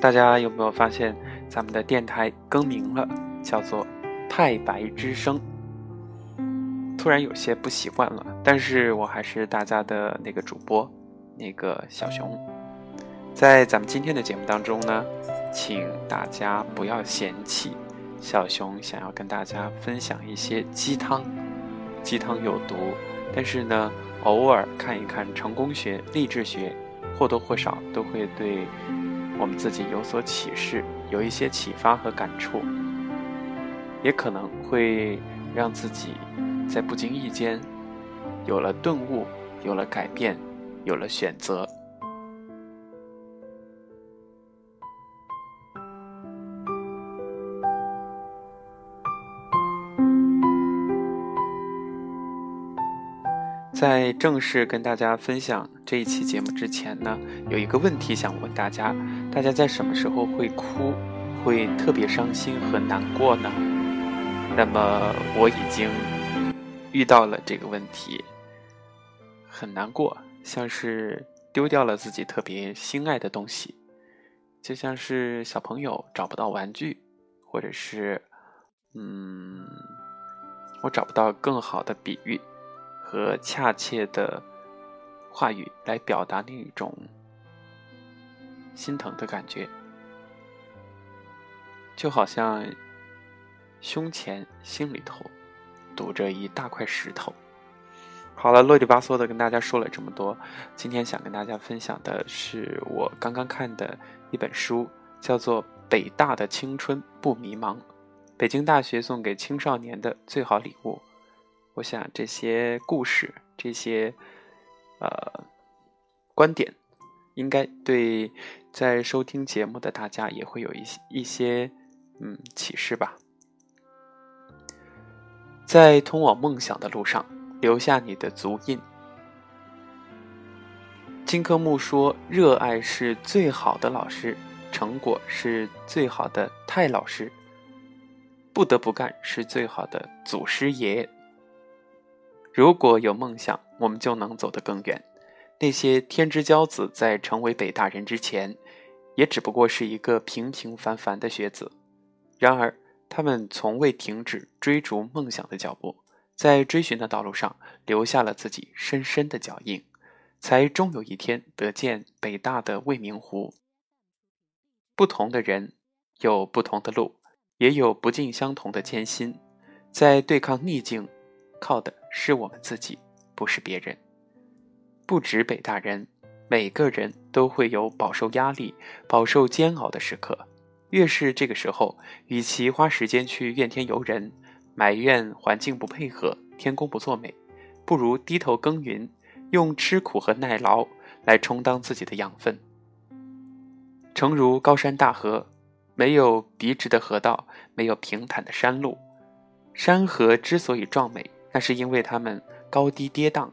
大家有没有发现咱们的电台更名了，叫做太白之声？突然有些不习惯了，但是我还是大家的那个主播，那个小熊。在咱们今天的节目当中呢，请大家不要嫌弃小熊想要跟大家分享一些鸡汤，鸡汤有毒，但是呢，偶尔看一看成功学、励志学，或多或少都会对我们自己有所启示，有一些启发和感触，也可能会让自己在不经意间有了顿悟，有了改变，有了选择。在正式跟大家分享这一期节目之前呢，有一个问题想问大家：大家在什么时候会哭，会特别伤心和难过呢？那么我已经遇到了这个问题，很难过，像是丢掉了自己特别心爱的东西，就像是小朋友找不到玩具，或者是，嗯，我找不到更好的比喻。和恰切的话语来表达那一种心疼的感觉，就好像胸前、心里头堵着一大块石头。好了，啰里吧嗦的跟大家说了这么多，今天想跟大家分享的是我刚刚看的一本书，叫做《北大的青春不迷茫》，北京大学送给青少年的最好礼物。我想这些故事，这些呃观点，应该对在收听节目的大家也会有一些一些嗯启示吧。在通往梦想的路上，留下你的足印。金科木说：“热爱是最好的老师，成果是最好的太老师，不得不干是最好的祖师爷。”如果有梦想，我们就能走得更远。那些天之骄子在成为北大人之前，也只不过是一个平平凡凡的学子。然而，他们从未停止追逐梦想的脚步，在追寻的道路上留下了自己深深的脚印，才终有一天得见北大的未名湖。不同的人有不同的路，也有不尽相同的艰辛，在对抗逆境。靠的是我们自己，不是别人。不止北大人，每个人都会有饱受压力、饱受煎熬的时刻。越是这个时候，与其花时间去怨天尤人、埋怨环境不配合、天公不作美，不如低头耕耘，用吃苦和耐劳来充当自己的养分。诚如高山大河，没有笔直的河道，没有平坦的山路。山河之所以壮美。那是因为他们高低跌宕，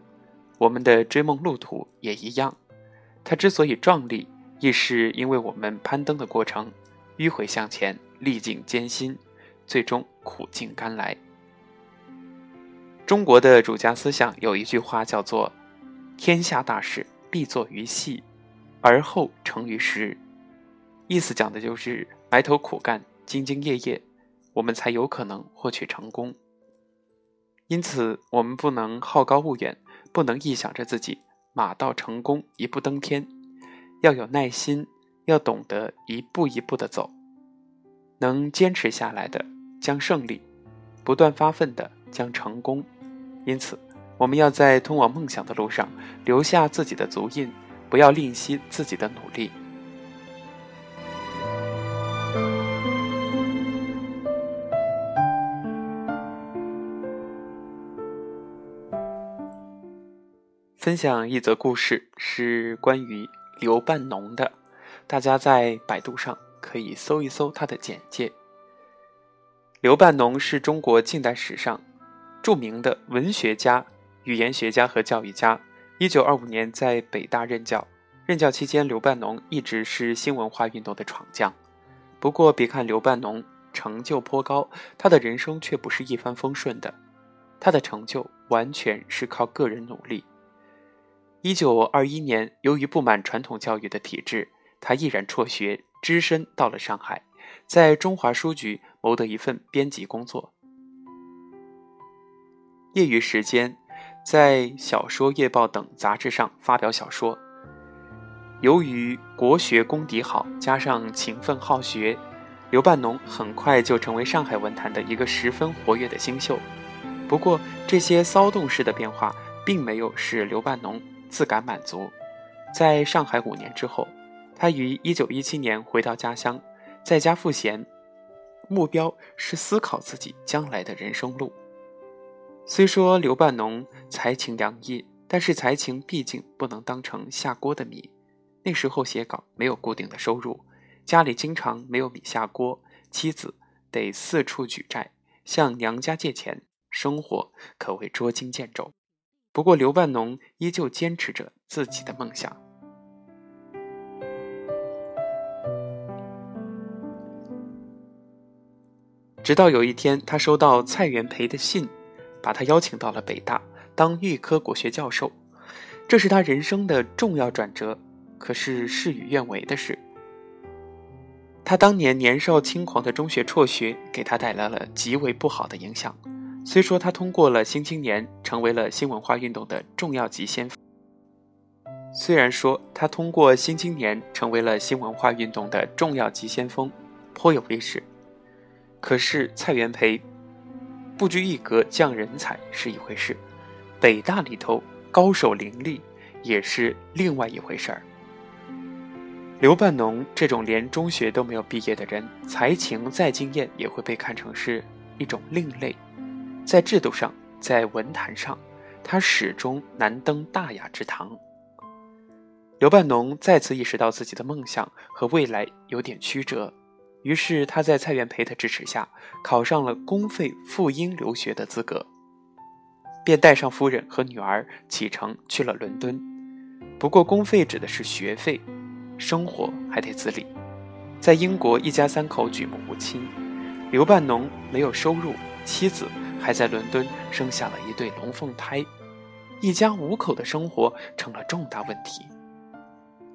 我们的追梦路途也一样。它之所以壮丽，亦是因为我们攀登的过程迂回向前，历尽艰辛，最终苦尽甘来。中国的儒家思想有一句话叫做：“天下大事必作于细，而后成于实。”意思讲的就是埋头苦干、兢兢业业，我们才有可能获取成功。因此，我们不能好高骛远，不能臆想着自己马到成功、一步登天。要有耐心，要懂得一步一步的走。能坚持下来的将胜利，不断发奋的将成功。因此，我们要在通往梦想的路上留下自己的足印，不要吝惜自己的努力。分享一则故事，是关于刘半农的。大家在百度上可以搜一搜他的简介。刘半农是中国近代史上著名的文学家、语言学家和教育家。一九二五年在北大任教，任教期间，刘半农一直是新文化运动的闯将。不过，别看刘半农成就颇高，他的人生却不是一帆风顺的。他的成就完全是靠个人努力。一九二一年，由于不满传统教育的体制，他毅然辍学，只身到了上海，在中华书局谋得一份编辑工作。业余时间，在小说月报等杂志上发表小说。由于国学功底好，加上勤奋好学，刘半农很快就成为上海文坛的一个十分活跃的新秀。不过，这些骚动式的变化并没有使刘半农自感满足。在上海五年之后，他于一九一七年回到家乡，在家赋闲，目标是思考自己将来的人生路。虽说刘半农才情洋溢，但是才情毕竟不能当成下锅的米。那时候写稿没有固定的收入，家里经常没有米下锅，妻子得四处举债，向娘家借钱，生活可谓捉襟见肘。不过刘半农依旧坚持着自己的梦想。直到有一天，他收到蔡元培的信。把他邀请到了北大当预科国学教授，这是他人生的重要转折。可是事与愿违的是，他当年年少轻狂的中学辍学，给他带来了极为不好的影响。虽说他通过了《新青年》，成为了新文化运动的重要急先锋。虽然说他通过《新青年》成为了新文化运动的重要急先锋，颇有威势。可是蔡元培。不拘一格降人才是一回事，北大里头高手林立也是另外一回事儿。刘半农这种连中学都没有毕业的人，才情再惊艳，也会被看成是一种另类。在制度上，在文坛上，他始终难登大雅之堂。刘半农再次意识到自己的梦想和未来有点曲折。于是他在蔡元培的支持下，考上了公费赴英留学的资格，便带上夫人和女儿启程去了伦敦。不过公费指的是学费，生活还得自理。在英国，一家三口举目无亲，刘半农没有收入，妻子还在伦敦生下了一对龙凤胎，一家五口的生活成了重大问题。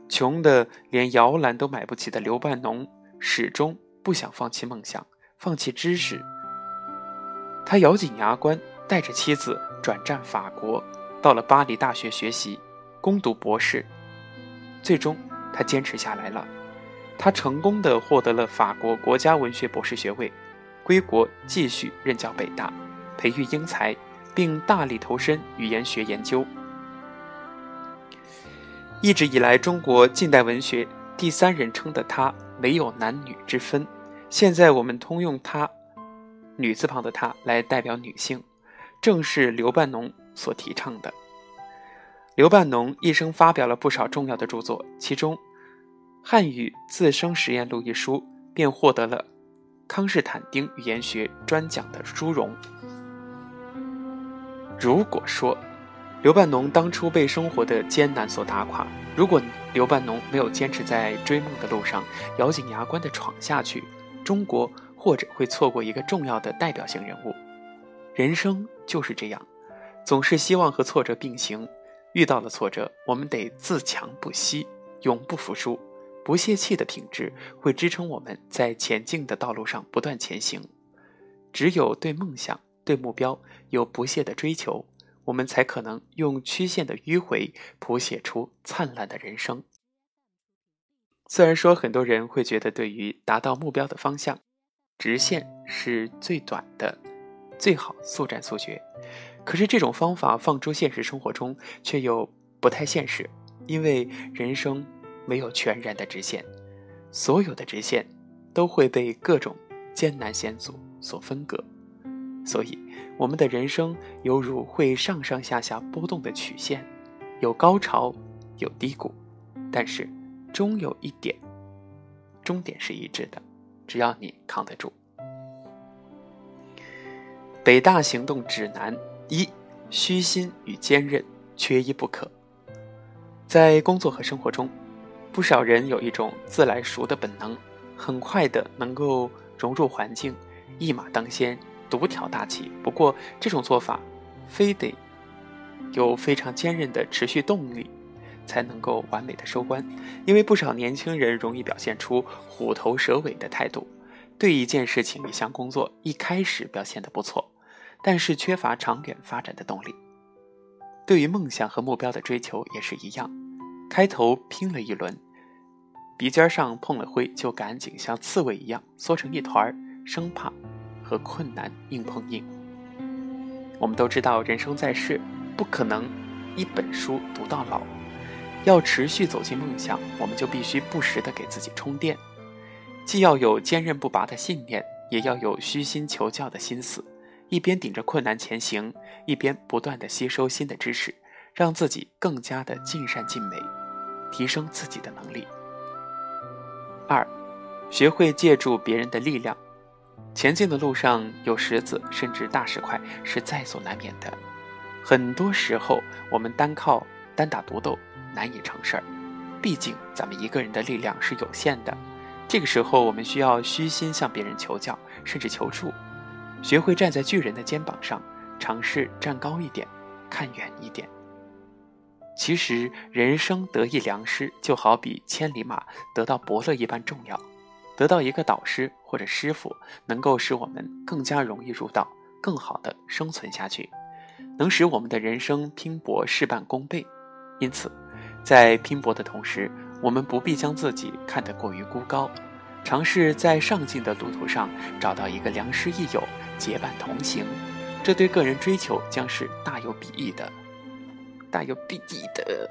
穷的连摇篮都买不起的刘半农。始终不想放弃梦想，放弃知识。他咬紧牙关，带着妻子转战法国，到了巴黎大学学习，攻读博士。最终，他坚持下来了。他成功的获得了法国国家文学博士学位，归国继续任教北大，培育英才，并大力投身语言学研究。一直以来，中国近代文学第三人称的他。没有男女之分，现在我们通用“她”女字旁的“她”来代表女性，正是刘半农所提倡的。刘半农一生发表了不少重要的著作，其中《汉语自生实验录》一书便获得了康士坦丁语言学专奖的殊荣。如果说，刘半农当初被生活的艰难所打垮。如果刘半农没有坚持在追梦的路上，咬紧牙关的闯下去，中国或者会错过一个重要的代表性人物。人生就是这样，总是希望和挫折并行。遇到了挫折，我们得自强不息，永不服输。不泄气的品质会支撑我们在前进的道路上不断前行。只有对梦想、对目标有不懈的追求。我们才可能用曲线的迂回谱写出灿烂的人生。虽然说很多人会觉得，对于达到目标的方向，直线是最短的，最好速战速决。可是这种方法放诸现实生活中，却又不太现实，因为人生没有全然的直线，所有的直线都会被各种艰难险阻所分割。所以，我们的人生犹如会上上下下波动的曲线，有高潮，有低谷，但是终有一点，终点是一致的，只要你扛得住。北大行动指南一：虚心与坚韧缺一不可。在工作和生活中，不少人有一种自来熟的本能，很快的能够融入环境，一马当先。独挑大旗，不过这种做法，非得有非常坚韧的持续动力，才能够完美的收官。因为不少年轻人容易表现出虎头蛇尾的态度，对一件事情、一项工作一开始表现的不错，但是缺乏长远发展的动力。对于梦想和目标的追求也是一样，开头拼了一轮，鼻尖上碰了灰，就赶紧像刺猬一样缩成一团儿，生怕和困难硬碰硬。我们都知道，人生在世，不可能一本书读到老。要持续走进梦想，我们就必须不时的给自己充电，既要有坚韧不拔的信念，也要有虚心求教的心思。一边顶着困难前行，一边不断的吸收新的知识，让自己更加的尽善尽美，提升自己的能力。二，学会借助别人的力量，前进的路上有石子，甚至大石块是在所难免的。很多时候，我们单靠单打独斗难以成事儿，毕竟咱们一个人的力量是有限的。这个时候，我们需要虚心向别人求教，甚至求助。学会站在巨人的肩膀上，尝试站高一点，看远一点。其实，人生得一良师，就好比千里马得到伯乐一般重要。得到一个导师或者师傅，能够使我们更加容易入道，更好的生存下去，能使我们的人生拼搏事半功倍。因此，在拼搏的同时，我们不必将自己看得过于孤高。尝试在上进的路途上找到一个良师益友，结伴同行，这对个人追求将是大有裨益的，大有裨益的。